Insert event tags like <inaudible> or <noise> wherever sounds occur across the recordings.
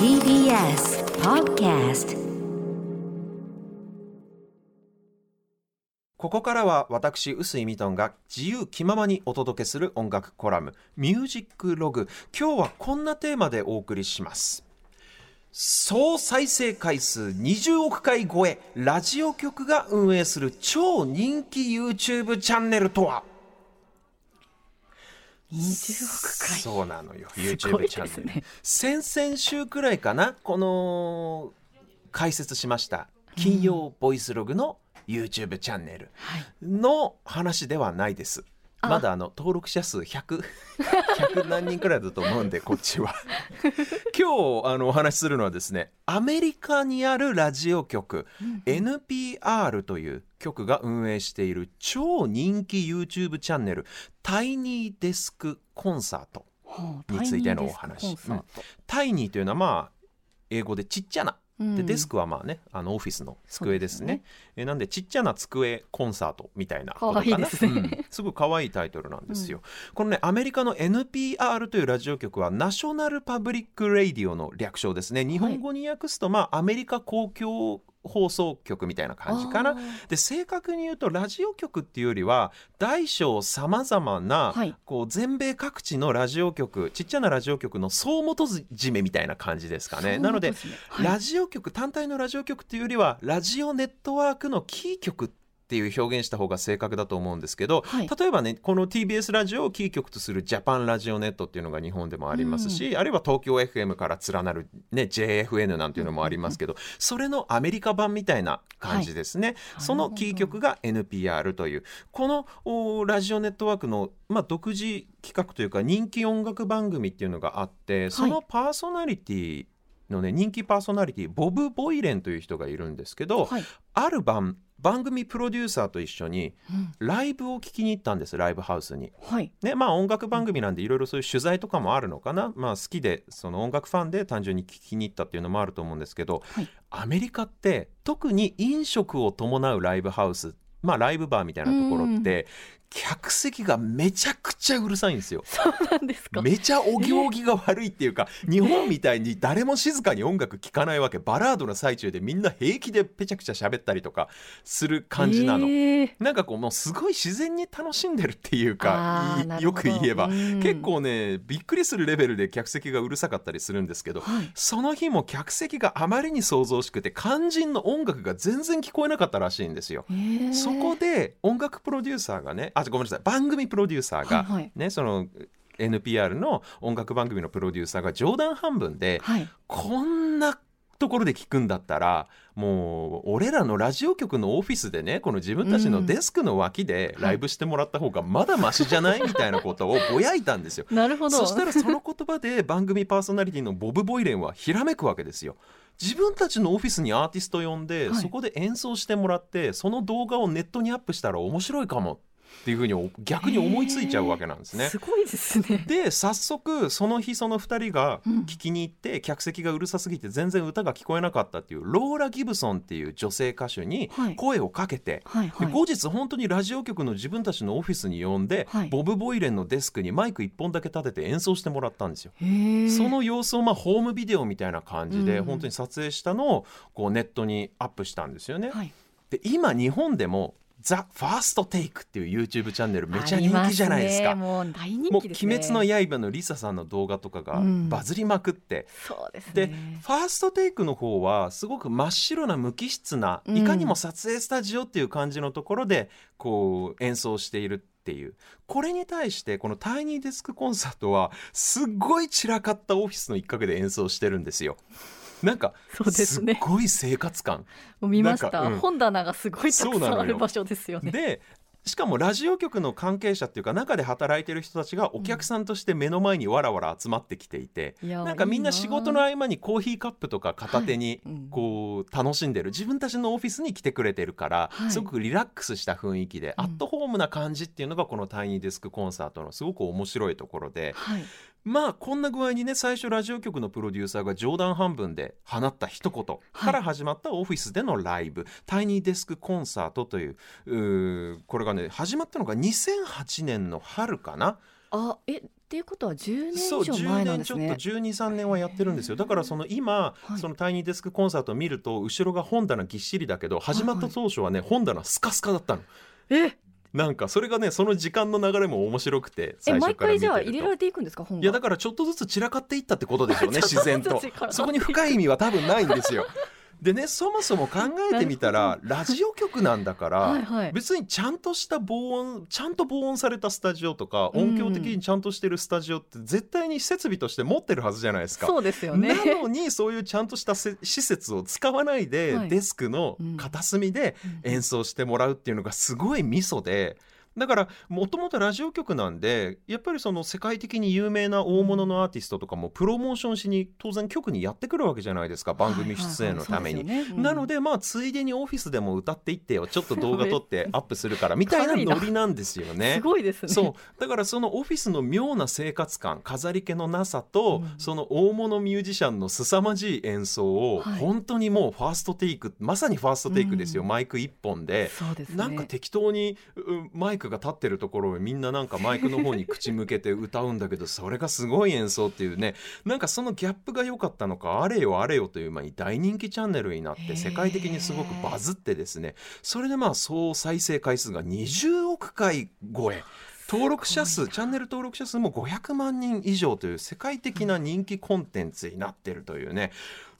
TBS Podcast ここからは私臼井ミトンが自由気ままにお届けする音楽コラム「ミュージックログ」今日はこんなテーマでお送りします。総再生回数20億回超えラジオ局が運営する超人気 YouTube チャンネルとは？そうなのよ YouTube チャンネル、ね先々週くらいかなこの解説しました金曜ボイスログの YouTube チャンネルはい。の話ではないです。あまだあの登録者数100 100 <laughs> 何人くらいだと思うんで <laughs> こっちは。今日あのお話しするのはですねアメリカにあるラジオ局 NPR という局が運営している超人気 YouTube チャンネルTiny Desk Concert はあについてのお話。 Tiny というのはまあ英語でちっちゃなうんでデスクはまあねあのオフィスの机ですね。えなんでちっちゃな机コンサートみたいなことかな。可愛いですね。うん。<laughs> すごい可愛いタイトルなんですよ、このねアメリカの NPR というラジオ局は National Public Radio の略称ですね。日本語に訳すとまあアメリカ公共放送局みたいな感じかな。で正確に言うとラジオ局っていうよりは大小さまざまな、はい。こう全米各地のラジオ局ちっちゃなラジオ局の総元締めみたいな感じですかね。なので、はい。ラジオ局単体のラジオ局っていうよりはラジオネットワークのキー局っていう表現した方が正確だと思うんですけど、はい。例えばねこの TBS ラジオをキー局とするジャパンラジオネットっていうのが日本でもありますし、あるいは東京 FM から連なる、ね、JFN なんていうのもありますけど、それのアメリカ版みたいな感じですね、そのキー局が NPR というこのおラジオネットワークの、まあ、独自企画というか人気音楽番組っていうのがあってそのパーソナリティのね人気パーソナリティボブ・ボイレンという人がいるんですけど、はい。ある晩番組プロデューサーと一緒にうん。ライブを聞きに行ったんですライブハウスに。はい。ねまあ音楽番組なんでいろいろそういう取材とかもあるのかな、まあ、好きでその音楽ファンで単純に聞きに行ったっていうのもあると思うんですけど、はい。アメリカって特に飲食を伴うライブハウスまあライブバーみたいなところって客席がめちゃくちゃうるさいんですよ。そうなんですか。めちゃお行儀が悪いっていうか日本みたいに誰も静かに音楽聴かないわけバラードの最中でみんな平気でペチャクチャ喋ったりとかする感じなの。えー。なんかこうもうすごい自然に楽しんでるっていうかいよく言えば。うん。結構ねびっくりするレベルで客席がうるさかったりするんですけどはい。その日も客席があまりに騒々しくて肝心の音楽が全然聞こえなかったらしいんですよ。えー。そこで音楽プロデューサーがねあごめんなさい。番組プロデューサーが、はいはい。ねその NPR の音楽番組のプロデューサーが冗談半分ではい。こんなところで聞くんだったらもう俺らのラジオ局のオフィスでねこの自分たちのデスクの脇でライブしてもらった方がまだマシじゃないみたいなことをぼやいたんですよ。<laughs> なるほど。そしたらその言葉で <laughs> 番組パーソナリティのボブ・ボイレンはひらめくわけですよ。自分たちのオフィスにアーティスト呼んで、はい。そこで演奏してもらってその動画をネットにアップしたら面白いかもっていうふうにお逆に思いついちゃうわけなんですね。すごいですね。で早速その日その2人がうん。聞きに行って、客席がうるさすぎて全然歌が聞こえなかったっていうローラ・ギブソンっていう女性歌手にはい。声をかけて、ではいはい。後日本当にラジオ局の自分たちのオフィスに呼んで、はい。ボブ・ボイレンのデスクにマイク1本だけ立てて演奏してもらったんですよ。その様子をまあホームビデオみたいな感じでうん。本当に撮影したのをこうネットにアップしたんですよね。はい。で今日本でも「ザ・ファーストテイクっていう YouTube チャンネルめちゃ人気じゃないですか。ね。もう大人もう「気ですね。鬼滅の刃」のリサさんの動画とかがうん。バズりまくって、そうですでねファーストテイクの方はすごく真っ白な無機質な、うんいかにも撮影スタジオっていう感じのところでこう演奏しているっていう。これに対してこのタイニーデスクコンサートはすっごい散らかったオフィスの一角で演奏してるんですよ。なんかそうですごい生活感。見ました、うん。本棚がすごいたくさんある場所ですよね。でしかもラジオ局の関係者っていうか中で働いてる人たちがお客さんとして目の前にわらわら集まってきていて、いやなんかみんな仕事の合間にコーヒーカップとか片手にこう楽しんでる。自分たちのオフィスに来てくれてるからはい。すごくリラックスした雰囲気でうん。アットホームな感じっていうのがこのタイニーデスクコンサートのすごく面白いところではいまあこんな具合にね最初ラジオ局のプロデューサーが冗談半分で放った一言。から始まったオフィスでのライブ、タイニーデスクコンサートというこれがね始まったのが2008年の春かな。あえっていうことは10年そう以上10前なんですね。年ちょっと。123年はやってるんですよ。だからその今、はい。そのタイニーデスクコンサートを見ると後ろが本棚ぎっしりだけど始まった当初はね、本棚スカスカだったの。え、なんかそれがねその時間の流れも面白くてえ最毎回じ初から見てると。ゃあ入れられていくんですか本が。いやだからちょっとずつ散らかっていったってことでし <laughs> ょうね自然と。そこに深い意味は多分ないんですよでねそもそも考えてみたら <laughs> ラジオ局なんだから、はいはい。別にちゃんとした防音ちゃんと防音されたスタジオとかうん音響的にちゃんとしてるスタジオって絶対に設備として持ってるはずじゃないですか。そうですよね。なのにそういうちゃんとしたせ施設を使わないで、はいデスクの片隅でうん演奏してもらうっていうのがすごいミソで。だからもともとラジオ局なんでやっぱりその世界的に有名な大物のアーティストとかもプロモーションしに当然局にやってくるわけじゃないですか番組出演のために。なので、でまあついでにオフィスでも歌っていってよちょっと動画撮ってアップするからみたいなノリなんですよすね。<laughs> ごいですね。そうだからそのオフィスの妙な生活感飾り気のなさと、うんその大物ミュージシャンの凄まじい演奏を、はい本当にもうファーストテイクまさにファーストテイクですよ、うんマイク1本で。ね。なんか適当にうマイクが立ってるところをみんななんかマイクの方に口向けて歌うんだけどそれがすごい演奏っていうね。なんかそのギャップが良かったのかあれよあれよという間に大人気チャンネルになって世界的にすごくバズってですね。それでまあ総再生回数が20億回超え。登録者数チャンネル登録者数も500万人以上という世界的な人気コンテンツになってるというね。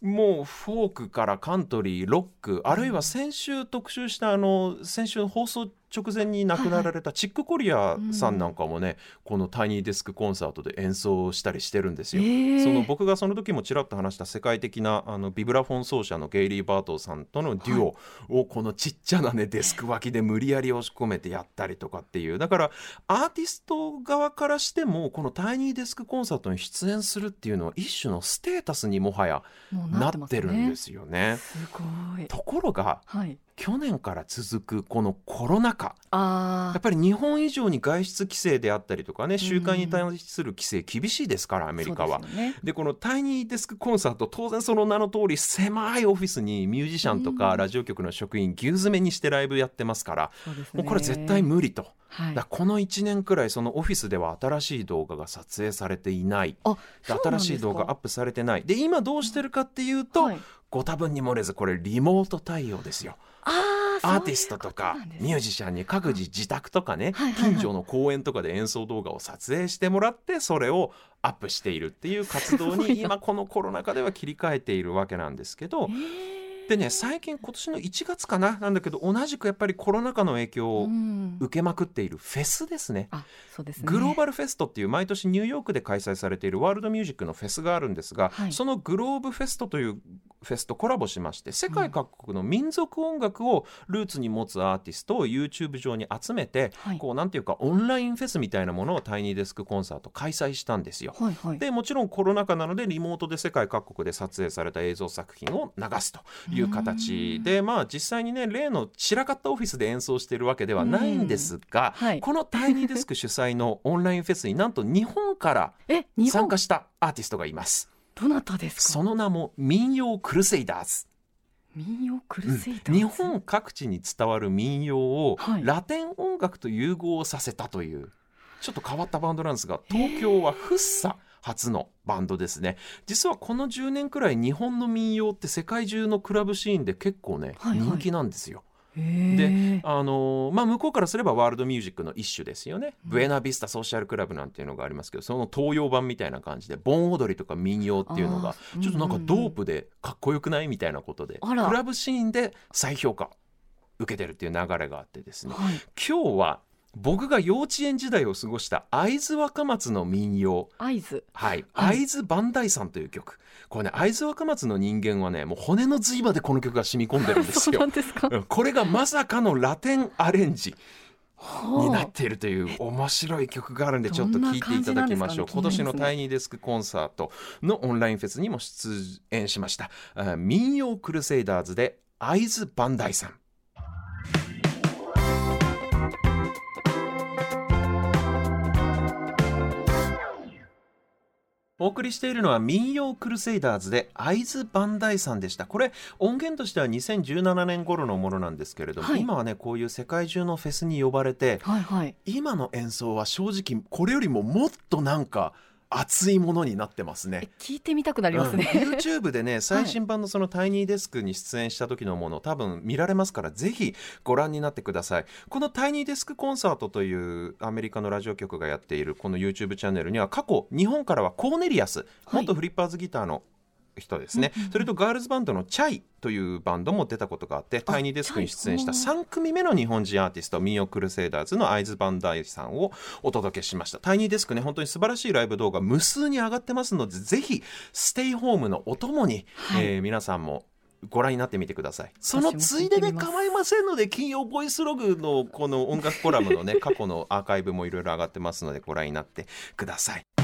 もうフォークからカントリーロックあるいは先週特集したあの先週放送直前に亡くなられたチック・コリアさんなんかもね、このタイニーデスクコンサートで演奏したりしてるんですよ。その僕がその時もちらっと話した世界的なあのビブラフォン奏者のゲイリー・バートーさんとのデュオをこのちっちゃなねデスク脇で無理やり押し込めてやったりとかっていうだからアーティスト側からしてもこのタイニーデスクコンサートに出演するっていうのは一種のステータスにもはやなってるんですよね。すごい。ところがはい。去年から続くこのコロナ禍。あやっぱり日本以上に外出規制であったりとかね集会に対する規制厳しいですからアあ、メリカは。でね。でこのタイニーデスクコンサート当然その名の通り狭いオフィスにミュージシャンとうん。かラジオ局の職員牛詰めにしてライブやってますからね。もうこれ絶対無理と。はい。だこの1年くらいそのオフィスでは新しい動画が撮影されていない。新しい動画アップされてない。で今どうしてるかっていうと、はい。ご多分に漏れずこれリモート対応ですよ。アーティストとかミュージシャンに各自自宅とかね、近所の公園とかで演奏動画を撮影してもらってそれをアップしているっていう活動に今このコロナ禍では切り替えてい。るわけなんですけどでね最近今年の1月かななんだけど同じくやっぱりコロナ禍の影響をうん受けまくっているフェスですね。あ、そうですね。グローバルフェストっていう毎年ニューヨークで開催されているワールドミュージックのフェスがあるんですが、はいそのグローブフェストというフェスとコラボしまして世界各国の民族音楽をルーツに持つアーティストを YouTube 上に集めて、はいこうなんていうかオンラインフェスみたいなものをタイニーデスクコンサート開催したんですよ。はいはい。でもちろんコロナ禍なのでリモートで世界各国で撮影された映像作品を流すという形でまあ実際にね例の散らかったオフィスで演奏しているわけではないんですが、うんはいこのタイニーデスク主催のオンラインフェスになんと日本から参加したアーティストがいます。どなたですか？その名も民謡クルセイダーズ。民謡クルセイダーズ？日本各地に伝わる民謡をはいラテン音楽と融合させたというちょっと変わったバンドなんですが東京はフッサ初のバンドですね実はこの10年くらい日本の民謡って世界中のクラブシーンで結構ね、はいはい人気なんですよ。へー。あのーまあ、向こうからすればワールドミュージックの一種ですよね、うん。ブエナビスタソーシャルクラブなんていうのがありますけどその東洋版みたいな感じで盆踊りとか民謡っていうのがちょっとなんかうんうんドープでかっこよくないみたいなことであら。クラブシーンで再評価受けてるっていう流れがあってですね。はい。今日は僕が幼稚園時代を過ごした会津若松の民謡。合図。はい、はい会津磐梯山という曲。これね会津若松の人間はねもう骨の髄までこの曲が染み込んでるんです <laughs> そうよなんですか。うん。これがまさかのラテンアレンジになっはているという面白い曲があるんでちょっと聴いていただきましょう、ね今年のタイニーデスクコンサートのオンラインフェスにも出演しました。あ民謡クルセイダーズで会津磐梯山お送りしているのは民謡クルセイダーズで会津磐梯山でしたこれ音源としては2017年頃のものなんですけれども、はい今はねこういう世界中のフェスに呼ばれてはいはい。今の演奏は正直これよりももっとなんか熱いものになってますねえ。聞いてみたくなりますね。うん YouTube でね <laughs> 最新版のそのタイニーデスクに出演した時のもの多分見られますからぜひご覧になってくださいこのタイニーデスクコンサートというアメリカのラジオ局がやっているこの YouTube チャンネルには過去日本からはコーネリアスはい元フリッパーズギターの人ですね、それとガールズバンドのチャイというバンドも出たことがあってタイニーデスクに出演したチャイ3組目の日本人アーティスト民謡クルセイダーズの会津バンダイさんをお届けしました。タイニーデスクね本当に素晴らしいライブ動画無数に上がってますのでぜひステイホームのお供に、はい。えー皆さんもご覧になってみてください。そのついでで構いませんので金曜ボイスログのこの音楽コラムのね過去のアーカイブもいろいろ上がってますのでご覧になってください